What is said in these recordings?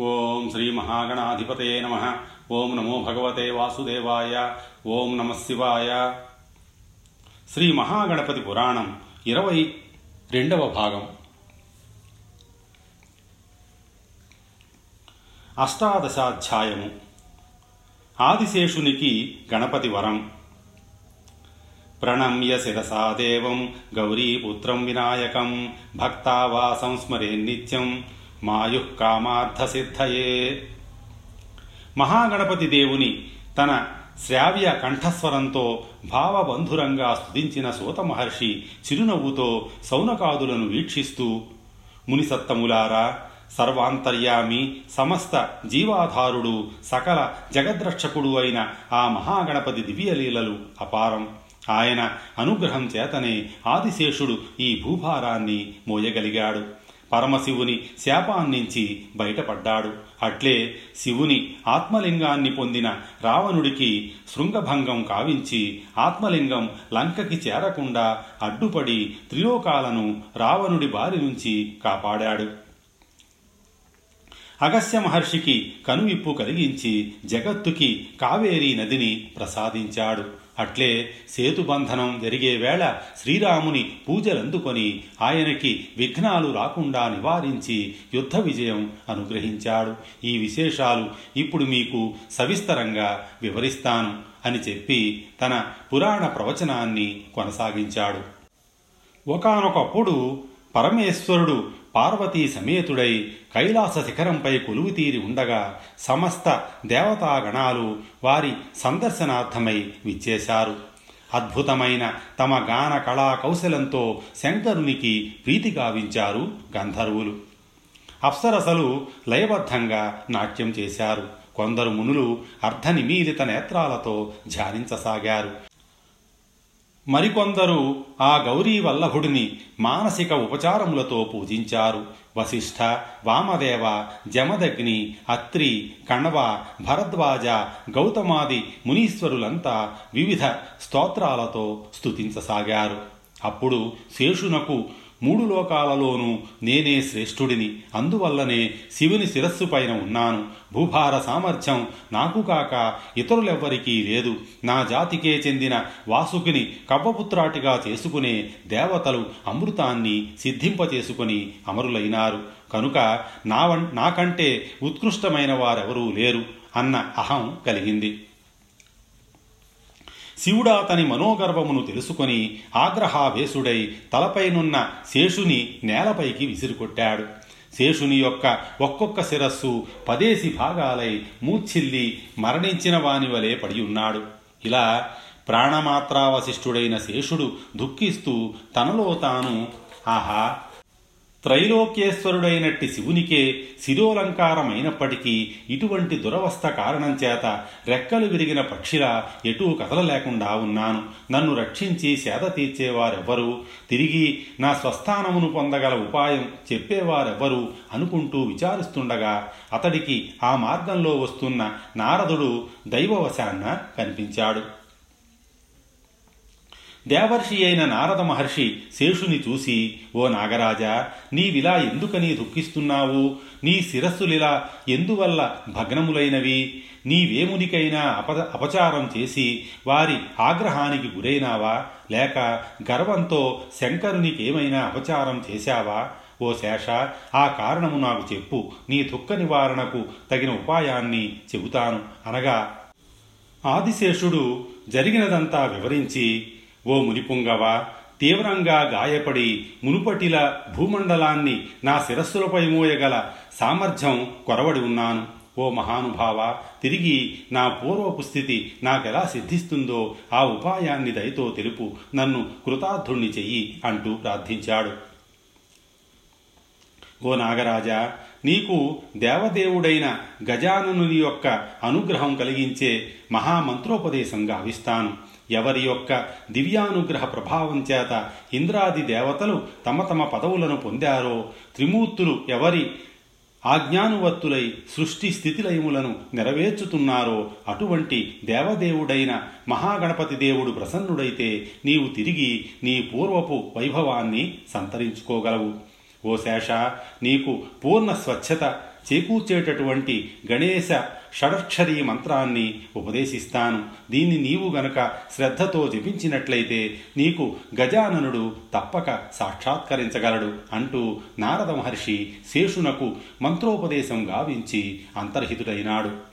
ఓం శ్రీ మహాగణాధిపతే నమ. ఓం నమో భగవతే వాసుదేవాయ. ఓం నమ శివాయ. శ్రీ మహాగణపతి పురాణం ఇరవై రెండవ భాగం. అష్టాదశాధ్యాయము. ఆదిశేషునికి గణపతి వరం. ప్రణమ్య శిరసా దేవం గౌరీపుత్రం వినాయకం. భక్తావా సంస్మరే నిత్యం మాయు కామార్థసిద్ధయే మహాగణపతి దేవుని తన శ్రావ్య కంఠస్వరంతో భావబంధురంగా స్తుతించిన సూత మహర్షి చిరునవ్వుతో సౌనకాదులను వీక్షిస్తూ మునిసత్తములారా సర్వాంతర్యామి సమస్త జీవాధారుడు సకల జగద్రక్షకుడు అయిన ఆ మహాగణపతి దివ్యలీలలు అపారం. ఆయన అనుగ్రహం చేతనే ఆదిశేషుడు ఈ భూభారాన్ని మోయగలిగాడు. పరమశివుని శాపాన్నించి బయటపడ్డాడు. అట్లే శివుని ఆత్మలింగాన్ని పొందిన రావణుడికి శృంగభంగం కావించి ఆత్మలింగం లంకకి చేరకుండా అడ్డుపడి త్రిలోకాలను రావణుడి బారి నుంచి కాపాడాడు. అగస్య మహర్షికి కనువిప్పు కలిగించి జగత్తుకి కావేరీ నదిని ప్రసాదించాడు. అట్లే సేతుబంధనం జరిగే వేళ శ్రీరాముని పూజలందుకొని ఆయనకి విఘ్నాలు రాకుండా నివారించి యుద్ధ విజయం అనుగ్రహించాడు. ఈ విశేషాలు ఇప్పుడు మీకు సవిస్తరంగా వివరిస్తాను అని చెప్పి తన పురాణ ప్రవచనాన్ని కొనసాగించాడు. ఒకనొకప్పుడు పరమేశ్వరుడు పార్వతీ సమేతుడై కైలాస శిఖరంపై కొలువుతీరి ఉండగా సమస్త దేవతాగణాలు వారి సందర్శనార్థమై విచ్చేశారు. అద్భుతమైన తమ గాన కళా కౌశలంతో శంకరునికి ప్రీతి గావించారు గంధర్వులు. అప్సరసలు లయబద్ధంగా నాట్యం చేశారు. కొందరు మునులు అర్ధనిమీలిత నేత్రాలతో ధ్యానించసాగారు. మరికొందరు ఆ గౌరీ వల్లభుడిని మానసిక ఉపచారములతో పూజించారు. వశిష్ఠ వామదేవ జమదగ్ని అత్రి కణవ భరద్వాజ గౌతమాది మునీశ్వరులంతా వివిధ స్తోత్రాలతో స్తుతించసాగారు. అప్పుడు శేషునకు మూడు లోకాలలోనూ నేనే శ్రేష్ఠుడిని. అందువల్లనే శివుని శిరస్సు పైన ఉన్నాను. భూభార సామర్థ్యం నాకు కాక ఇతరులెవ్వరికీ లేదు. నా జాతికే చెందిన వాసుకిని కవ్వపుత్రాటిగా చేసుకునే దేవతలు అమృతాన్ని సిద్ధింపచేసుకుని అమరులైనారు. కనుక నా నాకంటే ఉత్కృష్టమైన వారెవరూ లేరు అన్న అహం కలిగింది. శివుడా అతని మనోగర్భమును తెలుసుకొని ఆగ్రహావేశుడై తలపైనున్న శేషుని నేలపైకి విసిరికొట్టాడు. శేషుని యొక్క ఒక్కొక్క శిరస్సు పదేసి భాగాలై మూర్ఛిల్లి మరణించిన వాని వలె పడి ఉన్నాడు ఇలా ప్రాణమాత్రావశిష్ఠుడైన శేషుడు దుఃఖిస్తూ తనలో తాను ఆహా త్రైలోక్యేశ్వరుడైనట్టి శివునికే శిరోలంకారమైనప్పటికీ ఇటువంటి దురవస్థ కారణం చేత రెక్కలు విరిగిన పక్షిలా ఎటూ కదలలేకుండా ఉన్నాను. నన్ను రక్షించి సేద తీర్చేవారెవ్వరు? తిరిగి నా స్వస్థానమును పొందగల ఉపాయం చెప్పేవారెవ్వరు? అనుకుంటూ విచారిస్తుండగా అతడికి ఆ మార్గంలో వస్తున్న నారదుడు దైవవశాన్న కనిపించాడు. దేవర్షి అయిన నారద మహర్షి శేషుని చూసి ఓ నాగరాజా నీవిలా ఎందుకని దుఃఖిస్తున్నావు? నీ శిరస్సులిలా ఎందువల్ల భగ్నములైనవి? నీవేమునికైనా అప అపచారం చేసి వారి ఆగ్రహానికి గురైనావా? లేక గర్వంతో శంకరునికేమైనా అపచారం చేశావా? ఓ శేష ఆ కారణము నాకు చెప్పు. నీ దుఃఖ నివారణకు తగిన ఉపాయాన్ని చెబుతాను. అనగా ఆదిశేషుడు జరిగినదంతా వివరించి ఓ మునిపుంగవ తీవ్రంగా గాయపడి మునుపటిల భూమండలాన్ని నా శిరస్సులపై మోయగల సామర్థ్యం కొరవడి ఉన్నాను. ఓ మహానుభావ తిరిగి నా పూర్వపు స్థితి నాకెలా సిద్ధిస్తుందో ఆ ఉపాయాన్ని దయతో తెలుపు. నన్ను కృతార్థుణ్ణి చెయ్యి అంటూ ప్రార్థించాడు. ఓ నాగరాజా నీకు దేవదేవుడైన గజాననుని యొక్క అనుగ్రహం కలిగించే మహామంత్రోపదేశం గావిస్తాను. ఎవరి యొక్క దివ్యానుగ్రహ ప్రభావం చేత ఇంద్రాది దేవతలు తమ తమ పదవులను పొందారో త్రిమూర్తులు ఎవరి ఆజ్ఞానువత్తులై సృష్టి స్థితిలయములను నెరవేర్చుతున్నారో అటువంటి దేవదేవుడైన మహాగణపతి దేవుడు ప్రసన్నుడైతే నీవు తిరిగి నీ పూర్వపు వైభవాన్ని సంతరించుకోగలవు. ఓ శేష నీకు పూర్ణ స్వచ్ఛత చేకూర్చేటటువంటి గణేశ షడక్షరీ మంత్రాన్ని ఉపదేశిస్తాను. దీన్ని నీవు గనక శ్రద్ధతో జపించినట్లయితే నీకు గజాననుడు తప్పక సాక్షాత్కరించగలడు అంటూ నారద మహర్షి శేషునకు మంత్రోపదేశం గావించి అంతర్హితుడైనాడు.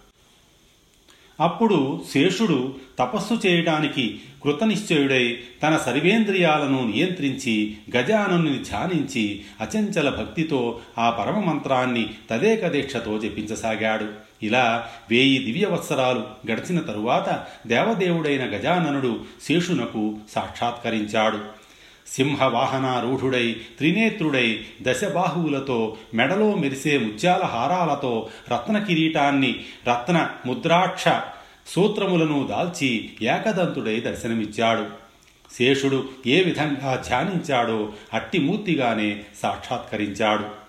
అప్పుడు శేషుడు తపస్సు చేయడానికి కృతనిశ్చయుడై తన సర్వేంద్రియాలను నియంత్రించి గజానుని ధ్యానించి అచంచల భక్తితో ఆ పరమ మంత్రాన్ని తదేక దీక్షతో జపించసాగాడు. ఇలా వేయి దివ్యవత్సరాలు గడిచిన తరువాత దేవదేవుడైన గజాననుడు శేషునకు సాక్షాత్కరించాడు. సింహవాహనారూఢుడై త్రినేత్రుడై దశబాహువులతో మెడలో మెరిసే ముత్యాల హారాలతో రత్న కిరీటాన్ని రత్న ముద్రాక్ష సూత్రములను దాల్చి ఏకదంతుడై దర్శనమిచ్చాడు. శేషుడు ఏ విధంగా ధ్యానించాడో అట్టిమూర్తిగానే సాక్షాత్కరించాడు.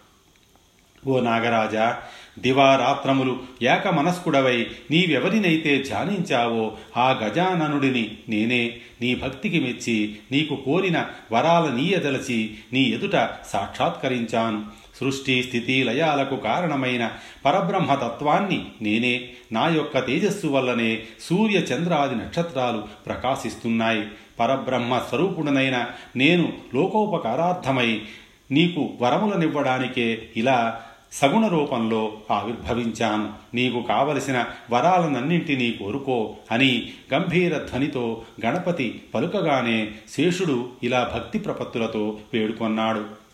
ఓ నాగరాజా దివారాత్రములు ఏకమనస్కుడవై నీవెవరినైతే ధ్యానించావో ఆ గజాననుడిని నేనే. నీ భక్తికి మెచ్చి నీకు కోరిన వరాల నీయదలచి నీ ఎదుట సాక్షాత్కరించాను. సృష్టి స్థితి లయాలకు కారణమైన పరబ్రహ్మతత్వాన్ని నేనే. నా యొక్క తేజస్సు వల్లనే సూర్య చంద్రాది నక్షత్రాలు ప్రకాశిస్తున్నాయి. పరబ్రహ్మ స్వరూపుడనైన నేను లోకోపకారార్థమై నీకు వరములనివ్వడానికే ఇలా సగుణ రూపంలో ఆవిర్భవించాను నీకు కావలసిన వరాలనన్నింటినీ కోరుకో అని గంభీర ధ్వనితో గణపతి పలుకగానే శేషుడు ఇలా భక్తి ప్రపత్తులతో వేడుకొన్నాడు.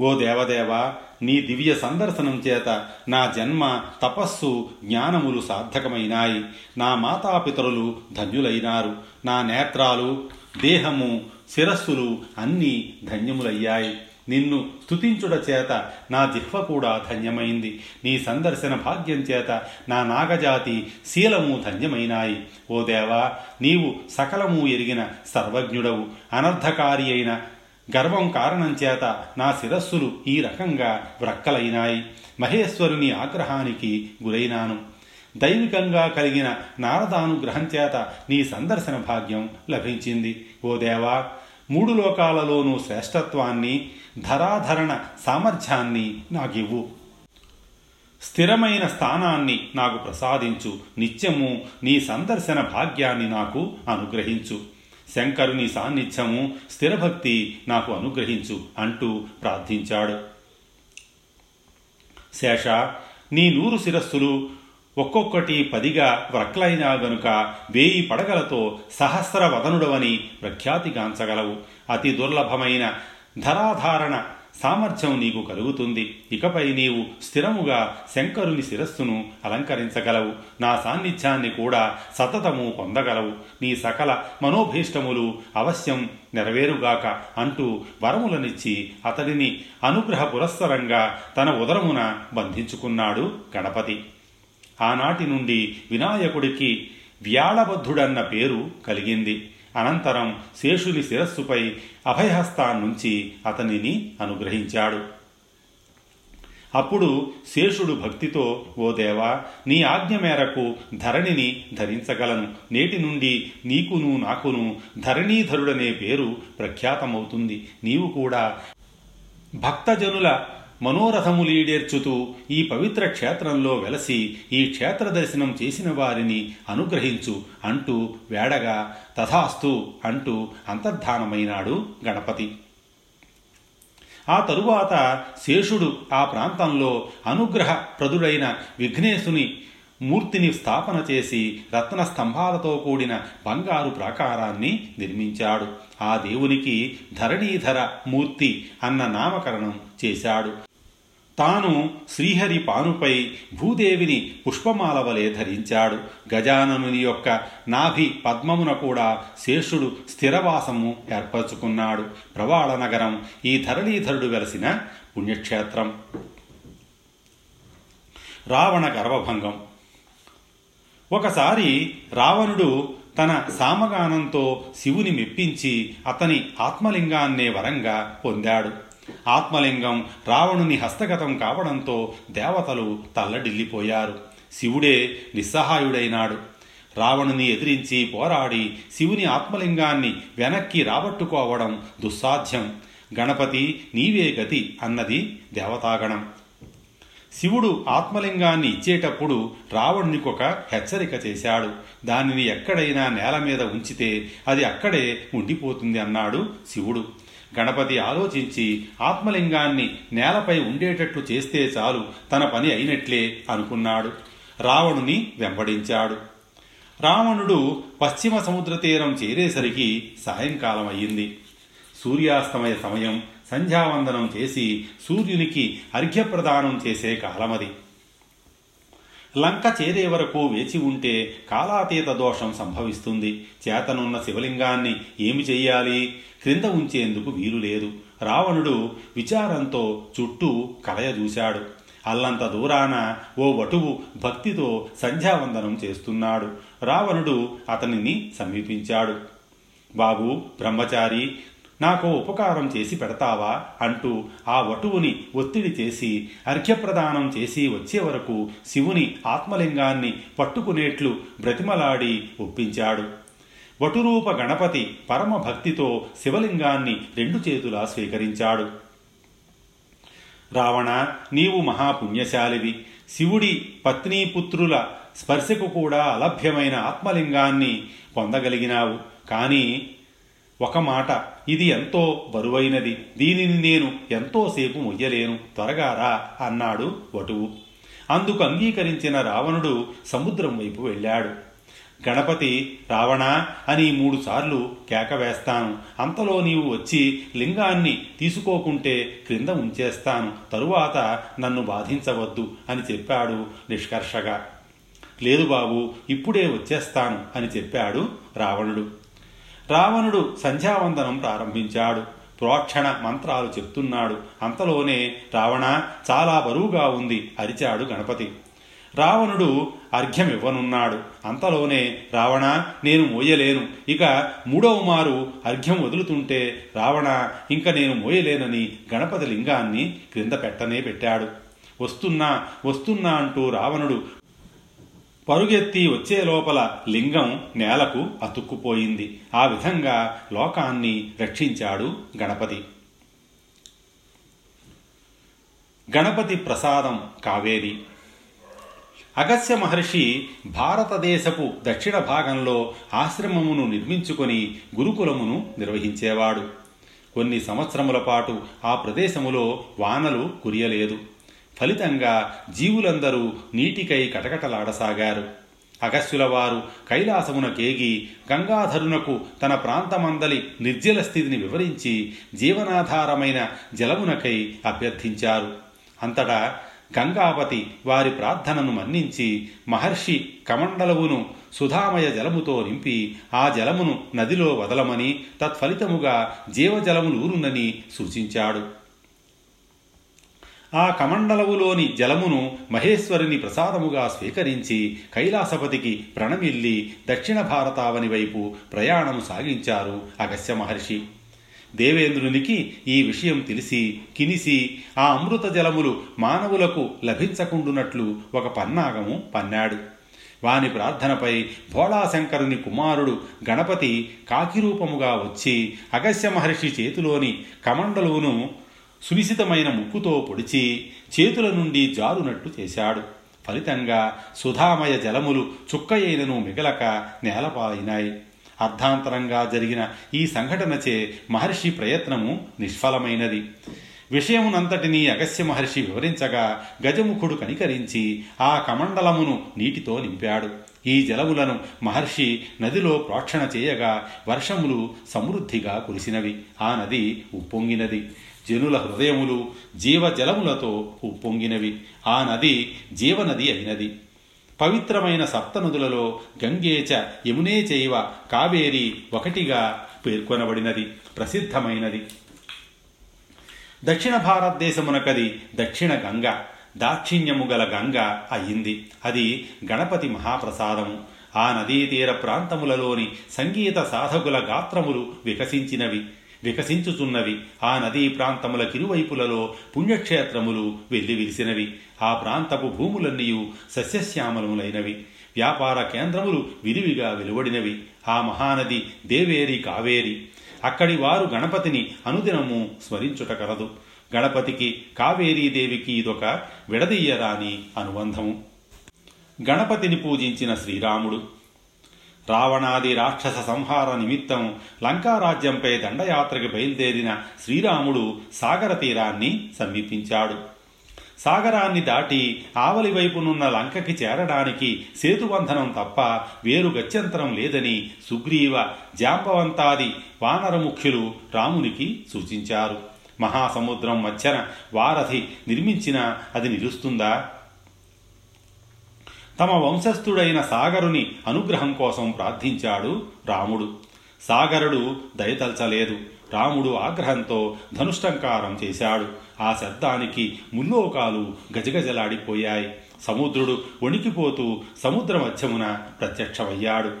ఓ దేవదేవ నీ దివ్య సందర్శనం చేత నా జన్మ తపస్సు జ్ఞానములు సార్థకమైనాయి. నా మాతాపితరులు ధన్యులైనారు. నా నేత్రాలు దేహము శిరస్సులు అన్నీ ధన్యములయ్యాయి. నిన్ను స్తుతించుడ చేత నా జిహ్వ కూడా ధన్యమైంది. నీ సందర్శన భాగ్యం చేత నా నాగజాతి శీలము ధన్యమైనాయి. ఓ దేవా నీవు సకలము ఎరిగిన సర్వజ్ఞుడవు. అనర్థకారి అయిన గర్వం కారణం చేత నా శిరస్సులు ఈ రకంగా వ్రక్కలైనాయి. మహేశ్వరుని ఆగ్రహానికి గురైనాను. దైవికంగా కలిగిన నారదానుగ్రహం చేత నీ సందర్శన భాగ్యం లభించింది. ఓ దేవా మూడు లోకాలలోనూ శ్రేష్టత్వాన్ని ధరాధరణ సామర్థ్యాన్ని నాకివ్వు స్థిరమైన స్థానాన్ని నాకు ప్రసాదించు. నిత్యము నీ సందర్శన భాగ్యాన్ని నాకు అనుగ్రహించు. శంకరుని సాన్నిధ్యము స్థిరభక్తి నాకు అనుగ్రహించు అంటూ ప్రార్థించాడు. శేష నీ నూరు శిరస్సులు ఒక్కొక్కటి పదిగా వ్రక్లైనా గనుక వేయి పడగలతో సహస్ర వదనుడవని ప్రఖ్యాతిగాంచగలవు అతి దుర్లభమైన ధరాధారణ సామర్థ్యం నీకు కలుగుతుంది. ఇకపై నీవు స్థిరముగా శంకరుని శిరస్సును అలంకరించగలవు. నా సాన్నిధ్యాన్ని కూడా సతతము పొందగలవు. నీ సకల మనోభీష్టములు అవశ్యం నెరవేరుగాక అంటూ వరములనిచ్చి అతడిని అనుగ్రహ పురస్సరంగా తన ఉదరమున బంధించుకున్నాడు గణపతి. ఆనాటి నుండి వినాయకుడికి వ్యాళబద్ధుడన్న పేరు కలిగింది. అనంతరం శేషుని శిరస్సుపై అభయహస్తాన్నుంచి అతనిని అనుగ్రహించాడు. అప్పుడు శేషుడు భక్తితో ఓ దేవా నీ ఆజ్ఞ మేరకు ధరణిని ధరించగలను. నేటి నుండి నీకును నాకును ధరణీధరుడనే పేరు ప్రఖ్యాతమవుతుంది. నీవు కూడా భక్తజనుల మనోరథములీడేర్చుతూ ఈ పవిత్ర క్షేత్రంలో వెలసి ఈ క్షేత్ర దర్శనం చేసిన వారిని అనుగ్రహించు అంటూ వేడగా తథాస్తు అంటూ అంతర్ధానమైనాడు గణపతి. ఆ తరువాత శేషుడు ఆ ప్రాంతంలో అనుగ్రహ ప్రదుడైన విఘ్నేశుని మూర్తిని స్థాపన చేసి రత్న స్తంభాలతో కూడిన బంగారు ప్రాకారాన్ని నిర్మించాడు. ఆ దేవునికి ధరణీధర మూర్తి అన్న నామకరణం చేశాడు. తాను శ్రీహరి పానుపై భూదేవిని పుష్పమాల వలె ధరించాడు. గజాననుని యొక్క నాభి పద్మమున కూడా శేషుడు స్థిరవాసము ఏర్పరచుకున్నాడు. ప్రవాళ నగరం ఈ ధరణీధరుడు వెలసిన పుణ్యక్షేత్రం. రావణ గర్వభంగం. ఒకసారి రావణుడు తన సామగానంతో శివుని మెప్పించి అతని ఆత్మలింగాన్నే వరంగా పొందాడు. ఆత్మలింగం రావణుని హస్తగతం కావడంతో దేవతలు తల్లడిల్లిపోయారు. శివుడే నిస్సహాయుడైనాడు. రావణుని ఎదిరించి పోరాడి శివుని ఆత్మలింగాన్ని వెనక్కి రాబట్టుకోవడం దుస్సాధ్యం. గణపతి నీవే గతి అన్నది దేవతాగణం. శివుడు ఆత్మలింగాన్ని ఇచ్చేటప్పుడు రావణునికొక హెచ్చరిక చేశాడు. దానిని ఎక్కడైనా నేల మీద ఉంచితే అది అక్కడే ఉండిపోతుంది అన్నాడు శివుడు. గణపతి ఆలోచించి ఆత్మలింగాన్ని నేలపై ఉండేటట్లు చేస్తే చాలు తన పని అయినట్లే అనుకున్నాడు. రావణుని వెంబడించాడు. రావణుడు పశ్చిమ సముద్ర తీరం చేరేసరికి సాయంకాలం అయ్యింది సూర్యాస్తమయ సమయం సంధ్యావందనం చేసి సూర్యునికి అర్ఘ్యప్రదానం చేసే కాలమది. లంక చేరే వరకు వేచి ఉంటే కాలాతీత దోషం సంభవిస్తుంది. చేతనున్న శివలింగాన్ని ఏమి చెయ్యాలి? క్రింద ఉంచేందుకు వీలు లేదు. రావణుడు విచారంతో చుట్టూ కలయ చూశాడు. అల్లంత దూరాన ఓ వటువు భక్తితో సంధ్యావందనం చేస్తున్నాడు. రావణుడు అతనిని సమీపించాడు. బాబు బ్రహ్మచారి నాకు ఉపకారం చేసి పెడతావా అంటూ ఆ వటువుని ఒత్తిడి చేసి అర్ఘ్యప్రదానం చేసి వచ్చే వరకు శివుని ఆత్మలింగాన్ని పట్టుకునేట్లు బ్రతిమలాడి ఒప్పించాడు. వటురూప గణపతి పరమ భక్తితో శివలింగాన్ని రెండు చేతులా స్వీకరించాడు. రావణ నీవు మహాపుణ్యశాలివి. శివుడి పత్నీపుత్రుల స్పర్శకు కూడా అలభ్యమైన ఆత్మలింగాన్ని పొందగలిగినావు. కానీ ఒక మాట ఇది ఎంతో బరువైనది. దీనిని నేను ఎంతోసేపు మొయ్యలేను. త్వరగా రా అన్నాడు వటువు. అందుకు అంగీకరించిన రావణుడు సముద్రం వైపు వెళ్ళాడు. గణపతి రావణ అని మూడుసార్లు కేక వేస్తాను. అంతలో నీవు వచ్చి లింగాన్ని తీసుకోకుంటే క్రింద ఉంచేస్తాను. తరువాత నన్ను బాధించవద్దు అని చెప్పాడు నిష్కర్షగా. లేదు బాబు ఇప్పుడే వచ్చేస్తాను అని చెప్పాడు రావణుడు. రావణుడు సంధ్యావందనం ప్రారంభించాడు. ప్రోక్షణ మంత్రాలు చెప్తున్నాడు. అంతలోనే రావణ చాలా బరువుగా ఉంది అరిచాడు గణపతి. రావణుడు అర్ఘ్యం ఇవ్వనున్నాడు అంతలోనే రావణ నేను మోయలేను. ఇక మూడవ మారు అర్ఘ్యం వదులుతుంటే రావణ ఇంక నేను మోయలేనని గణపతి లింగాన్ని క్రింద పెట్టనే పెట్టాడు. వస్తున్నా వస్తున్నా అంటూ రావణుడు పరుగెత్తి వచ్చే లోపల లింగం నేలకు అతుక్కుపోయింది. ఆ విధంగా లోకాన్ని రక్షించాడు గణపతి. గణపతి ప్రసాదం కావేరి. అగస్య మహర్షి భారతదేశపు దక్షిణ భాగంలో ఆశ్రమమును నిర్మించుకొని గురుకులమును నిర్వహించేవాడు. కొన్ని సంవత్సరముల పాటు ఆ ప్రదేశములో వానలు కురియలేదు. ఫలితంగా జీవులందరూ నీటికై కటకటలాడసాగారు. అగస్త్యులవారు కైలాసమున కేగి గంగాధరునకు తన ప్రాంతమందలి నిర్జల స్థితిని వివరించి జీవనాధారమైన జలమునకై అభ్యర్థించారు. అంతటా గంగాపతి వారి ప్రార్థనను మన్నించి మహర్షి కమండలవును సుధామయ జలముతో నింపి ఆ జలమును నదిలో వదలమని తత్ఫలితముగా జీవజలములూరునని సూచించాడు. ఆ కమండలవులోని జలమును మహేశ్వరుని ప్రసాదముగా స్వీకరించి కైలాసపతికి ప్రణమిల్లి దక్షిణ భారతావని వైపు ప్రయాణము సాగించారు అగస్య మహర్షి. దేవేంద్రునికి ఈ విషయం తెలిసి కినిసి ఆ అమృత జలములు మానవులకు లభించకుండునట్లు ఒక పన్నాగము పన్నాడు. వాని ప్రార్థనపై భోళాశంకరుని కుమారుడు గణపతి కాకిరూపముగా వచ్చి అగస్య మహర్షి చేతిలోని కమండలువును సునిశితమైన ముక్కుతో పొడిచి చేతుల నుండి జారునట్టు చేశాడు. ఫలితంగా సుధామయ జలములు చుక్కయైనను మిగలక నేలపాలైనాయి. అర్ధాంతరంగా జరిగిన ఈ సంఘటనచే మహర్షి ప్రయత్నము నిష్ఫలమైనది. విషయమునంతటినీ అగస్య మహర్షి వివరించగా గజముఖుడు కనికరించి ఆ కమండలమును నీటితో నింపాడు. ఈ జలములను మహర్షి నదిలో ప్రోక్షణ చేయగా వర్షములు సమృద్ధిగా కురిసినవి. ఆ నది ఉప్పొంగినది. జనుల హృదయములు జీవజలములతో ఉప్పొంగినవి ఆ నది జీవనది అయినది. పవిత్రమైన సప్తనదులలో గంగేచ యమునే చైవ కావేరి ఒకటిగా పేర్కొనబడినది. ప్రసిద్ధమైనది. దక్షిణ భారతదేశమునకది దక్షిణ గంగ. దాక్షిణ్యము గల గంగ అయింది. అది గణపతి మహాప్రసాదము. ఆ నదీ తీర ప్రాంతములలోని సంగీత సాధకుల గాత్రములు వికసించినవి. వికసించుచున్నవి. ఆ నదీ ప్రాంతముల కిరువైపులలో పుణ్యక్షేత్రములు వెల్లివిరిసినవి. ఆ ప్రాంతపు భూములన్నీ సస్యశ్యామలములైనవి. వ్యాపార కేంద్రములు విరివిగా వెలువడినవి. ఆ మహానది దేవేరి కావేరి. అక్కడి వారు గణపతిని అనుదినము స్మరించుట కలదు. గణపతికి కావేరీదేవికి ఇదొక విడదీయరాని అనుబంధము. గణపతిని పూజించిన శ్రీరాముడు రావణాది రాక్షస సంహార నిమిత్తం లంకారాజ్యంపై దండయాత్రకు బయలుదేరిన శ్రీరాముడు సాగర తీరాన్ని సమీపించాడు. సాగరాన్ని దాటి ఆవలి వైపునున్న లంకకి చేరడానికి సేతుబంధనం తప్ప వేరు గత్యంతరం లేదని సుగ్రీవ జాంబవంతాది వానరముఖ్యులు రామునికి సూచించారు. మహాసముద్రం మధ్యన వారధి నిర్మించిన అది నిలుస్తుందా? తమ వంశస్థుడైన సాగరుని అనుగ్రహం కోసం ప్రార్థించాడు రాముడు. సాగరుడు దయతల్చలేదు. రాముడు ఆగ్రహంతో ధనుష్టంకారం చేశాడు. ఆ శబ్దానికి ముల్లోకాలు గజగజలాడిపోయాయి. సముద్రుడు వణికిపోతూ సముద్ర మధ్యమున ప్రత్యక్షమయ్యాడు.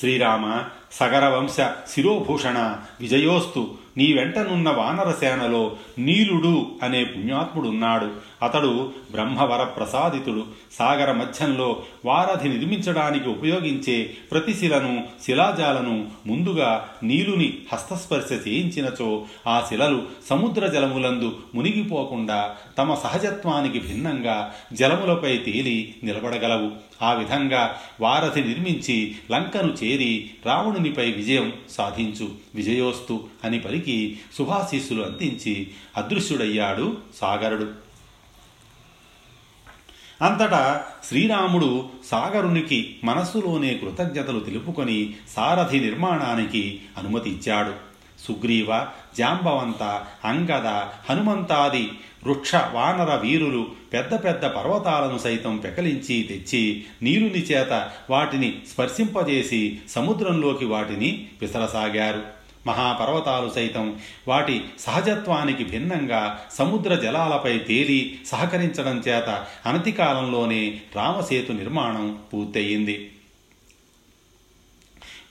శ్రీరామ సగరవంశ శిరోభూషణ విజయోస్తు నీ వెంటనున్న వానర సేనలో నీలుడు అనే పుణ్యాత్ముడున్నాడు. అతడు బ్రహ్మవర ప్రసాదితుడు సాగర మధ్యంలో వారధి నిర్మించడానికి ఉపయోగించే ప్రతి శిలను శిలాజాలను ముందుగా నీలుని హస్తస్పర్శ చేయించినచో ఆ శిలలు సముద్ర జలములందు మునిగిపోకుండా తమ సహజత్వానికి భిన్నంగా జలములపై తేలి నిలబడగలవు. ఆ విధంగా వారధి నిర్మించి లంకను చేరి రావణునిపై విజయం సాధించు. విజయోస్తు అని పలికి శుభాశీస్సులు అందించి అదృశ్యుడయ్యాడు సాగరుడు. అంతటా శ్రీరాముడు సాగరునికి మనస్సులోనే కృతజ్ఞతలు తెలుపుకొని సారథి నిర్మాణానికి అనుమతి ఇచ్చాడు సుగ్రీవ జాంబవంత అంగద హనుమంతాది వృక్ష వానర వీరులు పెద్ద పెద్ద పర్వతాలను సైతం పెకలించి తెచ్చి నీరుని చేత వాటిని స్పర్శింపజేసి సముద్రంలోకి వాటిని విసరసాగారు. మహాపర్వతాలు సైతం వాటి సహజత్వానికి భిన్నంగా సముద్ర జలాలపై తేలి సహకరించడం చేత అనతి కాలంలోనే రామసేతు నిర్మాణం పూర్తయింది.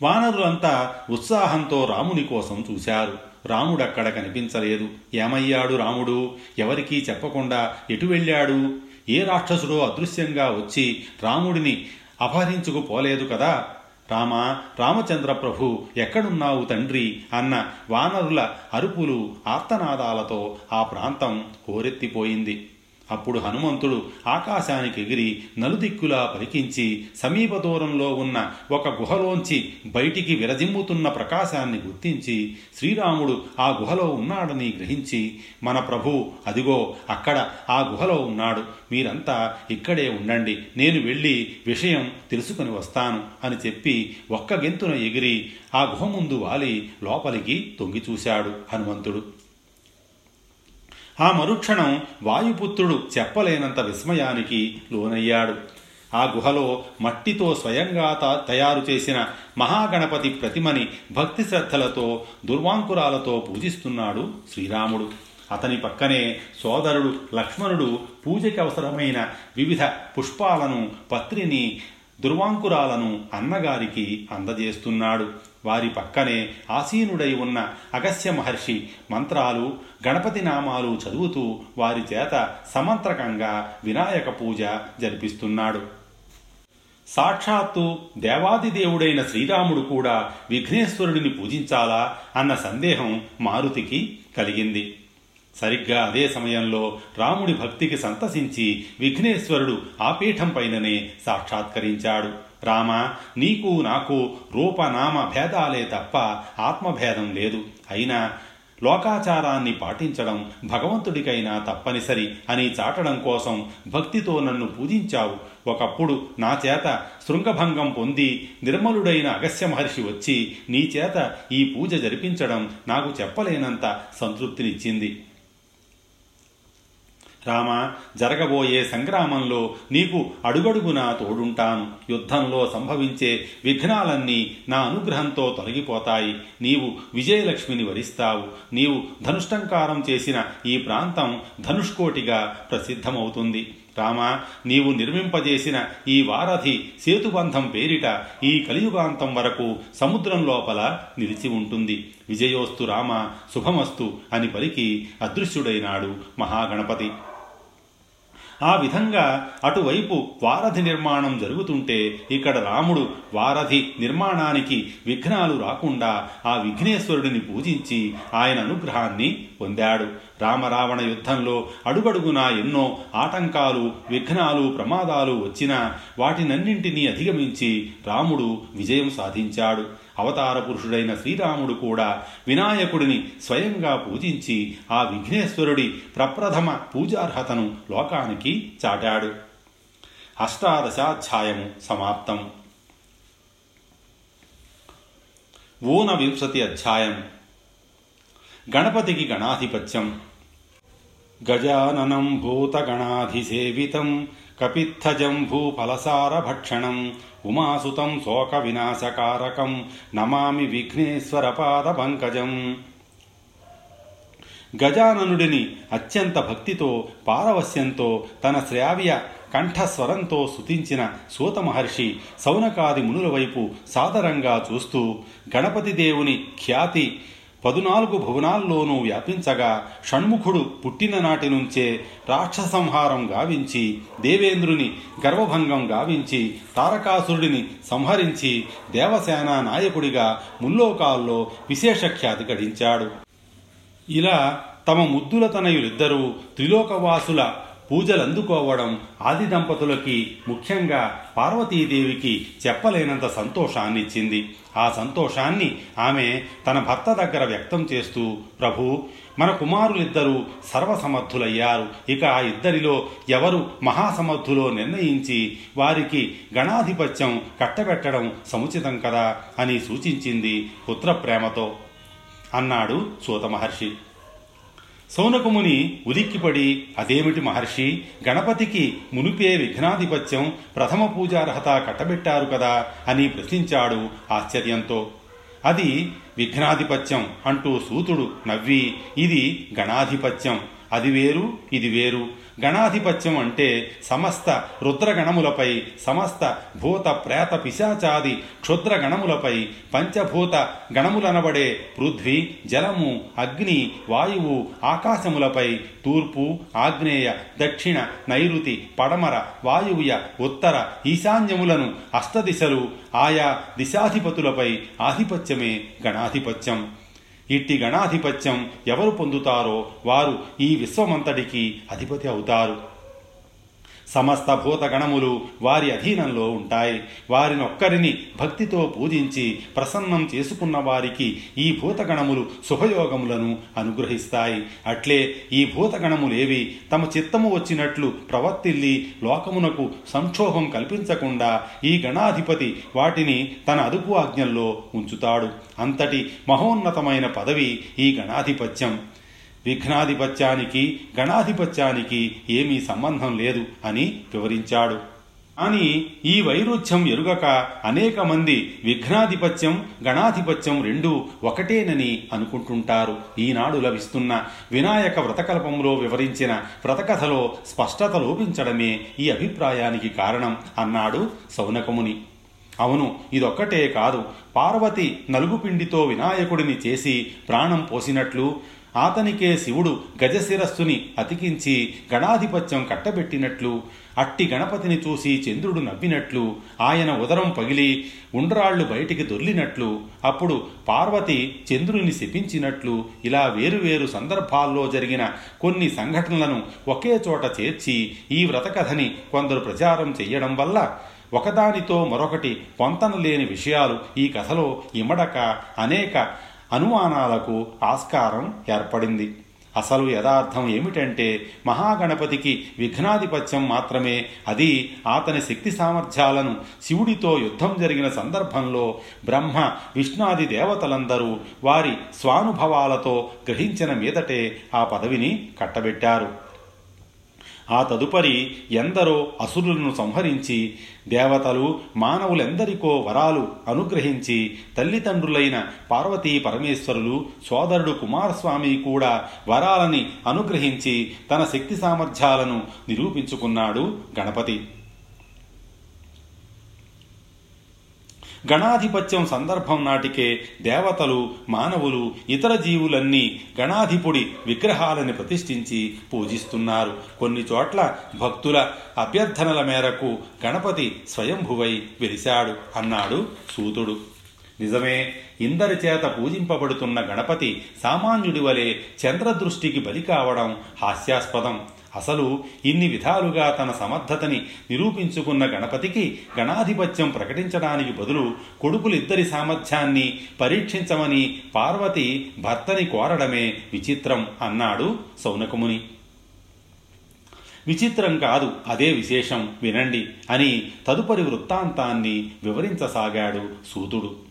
వానరులంతా ఉత్సాహంతో రాముని కోసం చూశారు. రాముడక్కడ కనిపించలేదు. ఏమయ్యాడు రాముడు? ఎవరికీ చెప్పకుండా ఎటు వెళ్ళాడు? ఏ రాక్షసుడో అదృశ్యంగా వచ్చి రాముడిని అపహరించుకుపోలేదు కదా? రామ రామచంద్ర ప్రభు ఎక్కడున్నావు తండ్రి? అన్న వానరుల అరుపులు ఆర్తనాదాలతో ఆ ప్రాంతం హోరెత్తిపోయింది అప్పుడు హనుమంతుడు ఆకాశానికి ఎగిరి నలుదిక్కులా పలికించి సమీప దూరంలో ఉన్న ఒక గుహలోంచి బయటికి విరజిమ్ముతున్న ప్రకాశాన్ని గుర్తించి శ్రీరాముడు ఆ గుహలో ఉన్నాడని గ్రహించి మన ప్రభు అదిగో అక్కడ ఆ గుహలో ఉన్నాడు. మీరంతా ఇక్కడే ఉండండి. నేను వెళ్ళి విషయం తెలుసుకుని వస్తాను అని చెప్పి ఒక్క గెంతున ఎగిరి ఆ గుహ ముందు వాలి లోపలికి తొంగి చూశాడు హనుమంతుడు. ఆ మరుక్షణం వాయుపుత్రుడు చెప్పలేనంత విస్మయానికి లోనయ్యాడు. ఆ గుహలో మట్టితో స్వయంగా తయారు చేసిన మహాగణపతి ప్రతిమని భక్తి శ్రద్ధలతో దుర్వాంకురాలతో పూజిస్తున్నాడు శ్రీరాముడు. అతని పక్కనే సోదరుడు లక్ష్మణుడు పూజకి అవసరమైన వివిధ పుష్పాలను పత్రిని దుర్వాంకురాలను అన్నగారికి అందజేస్తున్నాడు. వారి పక్కనే ఆసీనుడై ఉన్న అగస్య మహర్షి మంత్రాలు గణపతి నామాలు చదువుతూ వారి చేత సమంత్రకంగా వినాయక పూజ జరిపిస్తున్నాడు. సాక్షాత్తు దేవాదిదేవుడైన శ్రీరాముడు కూడా విఘ్నేశ్వరుడిని పూజించాలా అన్న సందేహం మారుతికి కలిగింది. సరిగ్గా అదే సమయంలో రాముడి భక్తికి సంతసించి విఘ్నేశ్వరుడు ఆ పీఠం పైననే సాక్షాత్కరించాడు. రామ నీకు నాకు రూపనామ భేదాలే తప్ప ఆత్మభేదం లేదు. అయినా లోకాచారాన్ని పాటించడం భగవంతుడికైనా తప్పనిసరి అని చాటడం కోసం భక్తితో నన్ను పూజించావు. ఒకప్పుడు నా చేత శృంగభంగం పొంది నిర్మలుడైన అగస్య మహర్షి వచ్చి నీ చేత ఈ పూజ జరిపించడం నాకు చెప్పలేనంత సంతృప్తినిచ్చింది. రామ జరగబోయే సంగ్రామంలో నీకు అడుగడుగునా తోడుంటాను. యుద్ధంలో సంభవించే విఘ్నాలన్నీ నా అనుగ్రహంతో తొలగిపోతాయి. నీవు విజయలక్ష్మిని వరిస్తావు. నీవు ధనుష్టంకారం చేసిన ఈ ప్రాంతం ధనుష్కోటిగా ప్రసిద్ధమవుతుంది. రామ నీవు నిర్మింపజేసిన ఈ వారధి సేతుబంధం పేరిట ఈ కలియుగాంతం వరకు సముద్రం లోపల నిలిచి ఉంటుంది. విజయోస్తు రామ శుభమస్తు అని పలికి అదృశ్యుడైనాడు మహాగణపతి. ఆ విధంగా అటువైపు వారధి నిర్మాణం జరుగుతుంటే ఇక్కడ రాముడు వారధి నిర్మాణానికి విఘ్నాలు రాకుండా ఆ విఘ్నేశ్వరుడిని పూజించి ఆయన అనుగ్రహాన్ని పొందాడు. రామరావణ యుద్ధంలో అడుగడుగునా ఎన్నో ఆటంకాలు విఘ్నాలు ప్రమాదాలు వచ్చినా వాటినన్నింటినీ అధిగమించి రాముడు విజయం సాధించాడు. అవతార పురుషుడైన శ్రీరాముడు కూడా వినాయకుడిని స్వయంగా పూజించి ఆ విఘ్నేశ్వరుడి ప్రప్రథమ పూజార్హతను లోకానికి చాటాడు. అష్టాదశాధ్యాయము సమాప్తం. ఊన వింశతి అధ్యాయం. గణపతికి గణాధిపత్యం. గజాననం భూతగణాధిసేవితం కపిత్థజంభూఫలసారభక్షణం ఉమాసుతం శోక వినాశకారకం నమామి విఘ్నేశ్వరపాద పంకజం గజాననుడిని అత్యంత భక్తితో పారవస్యంతో తన శ్రావ్య కంఠస్వరంతో స్తుతించిన సూత మహర్షి సౌనకాది మునుల వైపు సాదరంగా చూస్తూ గణపతి దేవుని ఖ్యాతి పదునాలుగు భువనాల్లోనూ వ్యాపించగా షణ్ముఖుడు పుట్టిన నాటి నుంచే రాక్షసంహారం గావించి దేవేంద్రుని గర్వభంగం గావించి తారకాసురుడిని సంహరించి దేవసేన నాయకుడిగా ముల్లోకాల్లో విశేష ఖ్యాతి గడించాడు. ఇలా తమ ముద్దుల తనయులిద్దరూ త్రిలోకవాసుల పూజలు అందుకోవడం ఆది దంపతులకి ముఖ్యంగా పార్వతీదేవికి చెప్పలేనంత సంతోషాన్నిచ్చింది. ఆ సంతోషాన్ని ఆమె తన భర్త దగ్గర వ్యక్తం చేస్తూ ప్రభు మన కుమారులిద్దరూ సర్వసమర్థులయ్యారు. ఇక ఆ ఇద్దరిలో ఎవరు మహాసమర్థులో నిర్ణయించి వారికి గణాధిపత్యం కట్టబెట్టడం సముచితం కదా? అని సూచించింది పుత్ర ప్రేమతో అన్నాడు సూత మహర్షి సౌనకముని ఉలిక్కిపడి అదేమిటి మహర్షి? గణపతికి మునిపే విఘ్నాధిపత్యం ప్రథమ పూజార్హత కట్టబెట్టారు కదా అని ప్రశ్నించాడు ఆశ్చర్యంతో. అది విఘ్నాధిపత్యం అంటూ సూతుడు నవ్వి ఇది గణాధిపత్యం. అది వేరు ఇది వేరు. గణాధిపత్యం అంటే సమస్త రుద్రగణములపై సమస్త భూత ప్రేత పిశాచాది క్షుద్ర గణములపై పంచభూత గణములనబడే పృథ్వీ జలము అగ్ని వాయువు ఆకాశములపై తూర్పు ఆగ్నేయ దక్షిణ నైరుతి పడమర వాయువ్య ఉత్తర ఈశాన్యములను అష్టదిశలు ఆయా దిశాధిపతులపై ఆధిపత్యమే గణాధిపత్యం. ఇట్టి గణాధిపత్యం ఎవరు పొందుతారో వారు ఈ విశ్వమంతటికి అధిపతి అవుతారు. సమస్త భూతగణములు వారి అధీనంలో ఉంటాయి. వారినొక్కరిని భక్తితో పూజించి ప్రసన్నం చేసుకున్న వారికి ఈ భూతగణములు శుభయోగములను అనుగ్రహిస్తాయి. అట్లే ఈ భూతగణములేవి తమ చిత్తము వచ్చినట్లు ప్రవర్తిల్లి లోకమునకు సంక్షోభం కల్పించకుండా ఈ గణాధిపతి వాటిని తన అదుపు ఆజ్ఞల్లో ఉంచుతాడు. అంతటి మహోన్నతమైన పదవి ఈ గణాధిపత్యం. విఘ్నాధిపత్యానికి గణాధిపత్యానికి ఏమీ సంబంధం లేదు అని వివరించాడు. అని ఈ వైరుధ్యం ఎరుగక అనేక మంది విఘ్నాధిపత్యం గణాధిపత్యం రెండూ ఒకటేనని అనుకుంటుంటారు. ఈనాడు లభిస్తున్న వినాయక వ్రతకల్పంలో వివరించిన వ్రతకథలో స్పష్టత లోపించడమే ఈ అభిప్రాయానికి కారణం అన్నాడు సౌనకముని. అవును ఇదొక్కటే కాదు. పార్వతి నలుగుపిండితో వినాయకుడిని చేసి ప్రాణం పోసినట్లు ఆతనికే శివుడు గజశిరస్సుని అతికించి గణాధిపత్యం కట్టబెట్టినట్లు అట్టి గణపతిని చూసి చంద్రుడు నవ్వినట్లు ఆయన ఉదరం పగిలి ఉండ్రాళ్ళు బయటికి దొర్లినట్లు అప్పుడు పార్వతి చంద్రుని శపించినట్లు ఇలా వేరువేరు సందర్భాల్లో జరిగిన కొన్ని సంఘటనలను ఒకే చోట చేర్చి ఈ వ్రతకథని కొందరు ప్రచారం చెయ్యడం వల్ల ఒకదానితో మరొకటి పొంతన లేని విషయాలు ఈ కథలో ఇమడక అనేక అనుమానాలకు ఆస్కారం ఏర్పడింది. అసలు యథార్థం ఏమిటంటే మహాగణపతికి విఘ్నాధిపత్యం మాత్రమే. అది అతని శక్తి సామర్థ్యాలను శివుడితో యుద్ధం జరిగిన సందర్భంలో బ్రహ్మ విష్ణాది దేవతలందరూ వారి స్వానుభవాలతో గ్రహించిన మీదటే ఆ పదవిని కట్టబెట్టారు. ఆ తదుపరి ఎందరో అసురులను సంహరించి దేవతలు మానవులెందరికో వరాలు అనుగ్రహించి తల్లిదండ్రులైన పార్వతీ పరమేశ్వరులు సోదరుడు కుమారస్వామి కూడా వరాలని అనుగ్రహించి తన శక్తి సామర్థ్యాలను నిరూపించుకున్నాడు గణపతి. గణాధిపత్యం సందర్భం నాటికే దేవతలు మానవులు ఇతర జీవులన్నీ గణాధిపుడి విగ్రహాలని ప్రతిష్ఠించి పూజిస్తున్నారు. కొన్ని చోట్ల భక్తుల అభ్యర్థనల మేరకు గణపతి స్వయంభువై వెలిశాడు అన్నాడు సూతుడు. నిజమే ఇందరి చేత పూజింపబడుతున్న గణపతి సామాన్యుడి వలె చంద్రదృష్టికి బలి కావడం హాస్యాస్పదం. అసలు ఇన్ని విధాలుగా తన సమర్థతని నిరూపించుకున్న గణపతికి గణాధిపత్యం ప్రకటించడానికి బదులు కొడుకులిద్దరి సామర్థ్యాన్ని పరీక్షించమని పార్వతి భర్తని కోరడమే విచిత్రం అన్నాడు సౌనకముని. విచిత్రం కాదు అదే విశేషం వినండి అని తదుపరి వృత్తాంతాన్ని వివరించసాగాడు సూతుడు.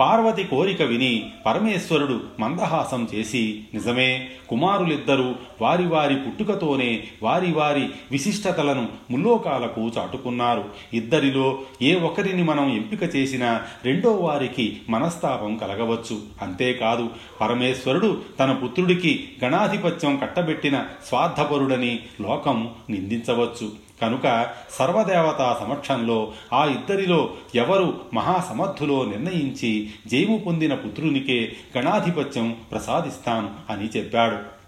పార్వతి కోరిక విని పరమేశ్వరుడు మందహాసం చేసి నిజమే కుమారులిద్దరూ వారి వారి పుట్టుకతోనే వారి వారి విశిష్టతలను ముల్లోకాలకు చాటుకున్నారు. ఇద్దరిలో ఏ ఒకరిని మనం ఎంపిక చేసినా రెండో వారికి మనస్తాపం కలగవచ్చు. అంతేకాదు పరమేశ్వరుడు తన పుత్రుడికి గణాధిపత్యం కట్టబెట్టిన స్వార్థపరుడని లోకం నిందించవచ్చు. కనుక సర్వదేవతా సమక్షంలో ఆ ఇద్దరిలో ఎవరు మహాసమర్థులో నిర్ణయించి జయము పొందిన పుత్రునికే గణాధిపత్యం ప్రసాదిస్తాను అని చెప్పాడు.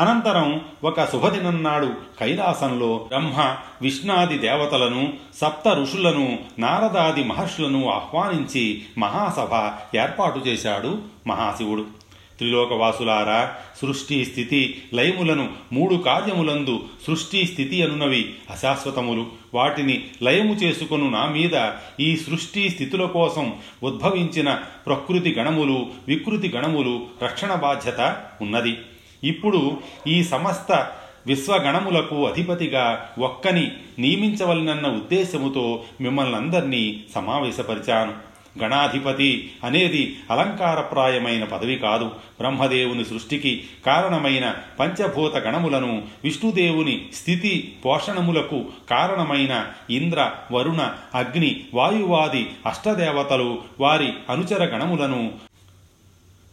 అనంతరం ఒక శుభదినన్నాడు కైలాసంలో బ్రహ్మ విష్ణాది దేవతలను సప్త ఋషులను నారదాది మహర్షులను ఆహ్వానించి మహాసభ ఏర్పాటు చేశాడు మహాశివుడు. త్రిలోకవాసులారా సృష్టి స్థితి లయములను మూడు కార్యములందు సృష్టి స్థితి అనునవి అశాశ్వతములు. వాటిని లయము చేసుకొను నా మీద ఈ సృష్టి స్థితుల కోసం ఉద్భవించిన ప్రకృతి గణములు వికృతి గణములు రక్షణ బాధ్యత ఉన్నది. ఇప్పుడు ఈ సమస్త విశ్వగణములకు అధిపతిగా ఒక్కని నియమించవలనన్న ఉద్దేశముతో మిమ్మల్ని అందరినీ సమావేశపరిచాను. గణాధిపతి అనేది అలంకారప్రాయమైన పదవి కాదు. బ్రహ్మదేవుని సృష్టికి కారణమైన పంచభూత గణములను విష్ణుదేవుని స్థితి పోషణములకు కారణమైన ఇంద్ర వరుణ అగ్ని వాయువాది అష్టదేవతలు వారి అనుచర గణములను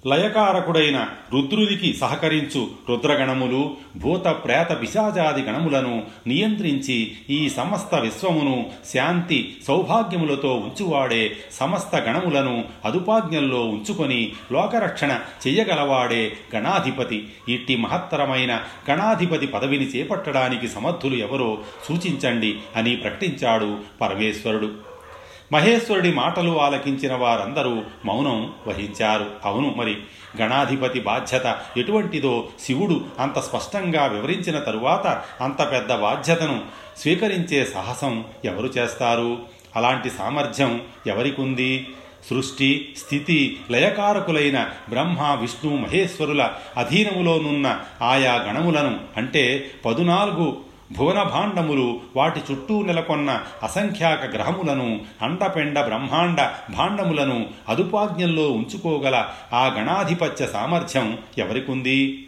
లయకారకుడైన రుద్రునికి సహకరించు రుద్రగణములు భూత ప్రేత పిశాచాది గణములను నియంత్రించి ఈ సమస్త విశ్వమును శాంతి సౌభాగ్యములతో ఉంచువాడే సమస్త గణములను అదుపాజ్ఞల్లో ఉంచుకొని లోకరక్షణ చెయ్యగలవాడే గణాధిపతి. ఇట్టి మహత్తరమైన గణాధిపతి పదవిని చేపట్టడానికి సమర్థులు ఎవరో సూచించండి అని ప్రకటించాడు పరమేశ్వరుడు. మహేశ్వరుడి మాటలు ఆలకించిన వారందరూ మౌనం వహించారు. అవును మరి గణాధిపతి బాధ్యత ఎటువంటిదో శివుడు అంత స్పష్టంగా వివరించిన తరువాత అంత పెద్ద బాధ్యతను స్వీకరించే సాహసం ఎవరు చేస్తారు? అలాంటి సామర్థ్యం ఎవరికుంది? సృష్టి స్థితి లయకారకులైన బ్రహ్మ విష్ణు మహేశ్వరుల అధీనములోనున్న ఆయా గణములను అంటే పదునాలుగు భువన భాండములు వాటి చుట్టూ నెలకొన్న అసంఖ్యాక గ్రహములను అండపెండ బ్రహ్మాండ భాండములను అదుపాజ్ఞల్లో ఉంచుకోగల ఆ గణాధిపత్య సామర్థ్యం ఎవరికుంది?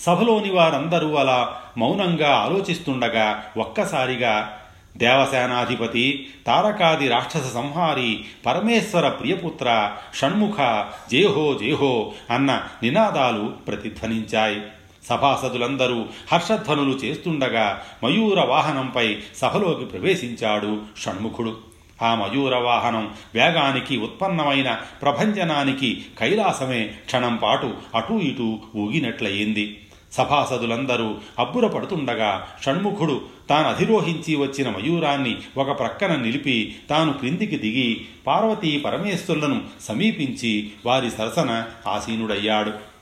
సభలోని వారందరూ అలా మౌనంగా ఆలోచిస్తుండగా ఒక్కసారిగా దేవసేనాధిపతి తారకాది రాక్షస సంహారి పరమేశ్వర ప్రియపుత్ర షణ్ముఖ జేహో జేహో అన్న నినాదాలు ప్రతిధ్వనించాయి. సభాసదులందరూ హర్షధ్వనులు చేస్తుండగా మయూర వాహనంపై సభలోకి ప్రవేశించాడు షణ్ముఖుడు. ఆ మయూర వాహనం వేగానికి ఉత్పన్నమైన ప్రభంజనానికి కైలాసమే క్షణం పాటు అటూ ఇటూ ఊగినట్లయింది. సభాసదులందరూ అబ్బురపడుతుండగా షణ్ముఖుడు తాను అధిరోహించి వచ్చిన మయూరాన్ని ఒక ప్రక్కన నిలిపి తాను క్రిందికి దిగి పార్వతీ పరమేశ్వరులను సమీపించి వారి సరసన ఆసీనుడయ్యాడు.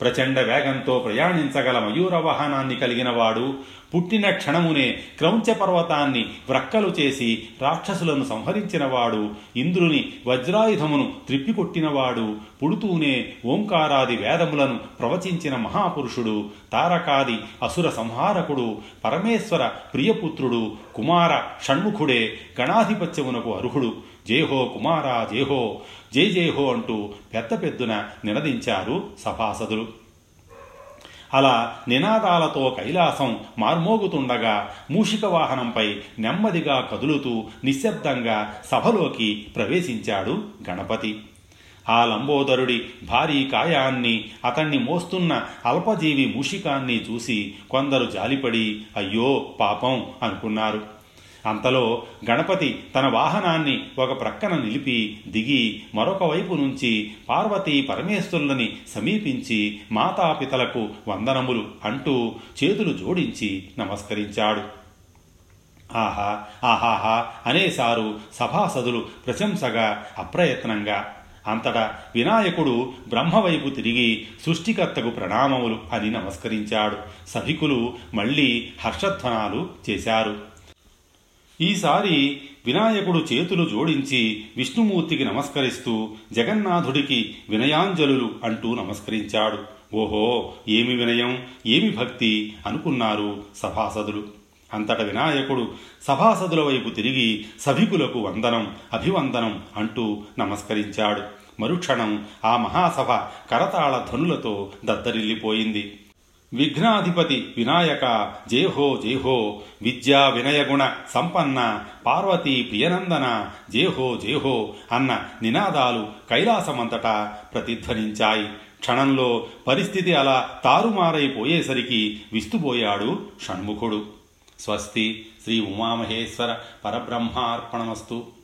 ప్రచండ వేగంతో ప్రయాణించగల మయూర వాహనాన్ని కలిగినవాడు. పుట్టిన క్షణమునే క్రౌంచ పర్వతాన్ని వ్రక్కలు చేసి రాక్షసులను సంహరించినవాడు. ఇంద్రుని వజ్రాయుధమును త్రిప్పికొట్టినవాడు. పుడుతూనే ఓంకారాది వేదములను ప్రవచించిన మహాపురుషుడు తారకాది అసుర సంహారకుడు పరమేశ్వర ప్రియపుత్రుడు కుమార షణ్ముఖుడే గణాధిపత్యమునకు అర్హుడు. జేహో కుమారా జేహో జై జేహో అంటూ పెద్ద పెద్దున నినదించారు సభాసదులు. అలా నినాదాలతో కైలాసం మార్మోగుతుండగా మూషిక వాహనంపై నెమ్మదిగా కదులుతూ నిశ్శబ్దంగా సభలోకి ప్రవేశించాడు గణపతి. ఆ లంబోదరుడి భారీ కాయాన్ని అతన్ని మోస్తున్న అల్పజీవి మూషికాన్ని చూసి కొందరు జాలిపడి అయ్యో పాపం అనుకున్నారు. అంతలో గణపతి తన వాహనాన్ని ఒక ప్రక్కన నిలిపి దిగి మరొక వైపు నుంచి పార్వతీ పరమేశ్వరులని సమీపించి మాతాపితలకు వందనములు అంటూ చేతులు జోడించి నమస్కరించాడు. ఆహా ఆహాహా అనేసారు సభాసదులు ప్రశంసగా అప్రయత్నంగా అంతటా వినాయకుడు బ్రహ్మవైపు తిరిగి సృష్టికర్తకు ప్రణామములు అని నమస్కరించాడు. సభికులు మళ్ళీ హర్షధ్వనాలు చేశారు. ఈసారి వినాయకుడు చేతులు జోడించి విష్ణుమూర్తికి నమస్కరిస్తూ జగన్నాథుడికి వినయాంజలులు అంటూ నమస్కరించాడు. ఓహో ఏమి వినయం ఏమి భక్తి అనుకున్నారు సభాసదులు. అంతట వినాయకుడు సభాసదుల వైపు తిరిగి సభికులకు వందనం అభివందనం అంటూ నమస్కరించాడు. మరుక్షణం ఆ మహాసభ కరతాళ ధ్వనులతో దద్దరిల్లిపోయింది. విఘ్నాధిపతి వినాయక జేహో జేహో విద్యా వినయగుణ సంపన్న పార్వతీ ప్రియనందన జేహో జేహో అన్న నినాదాలు కైలాసమంతటా ప్రతిధ్వనించాయి. క్షణంలో పరిస్థితి అలా తారుమారైపోయేసరికి విస్తుపోయాడు షణ్ముఖుడు. స్వస్తి శ్రీ ఉమామహేశ్వర పరబ్రహ్మార్పణమస్తు.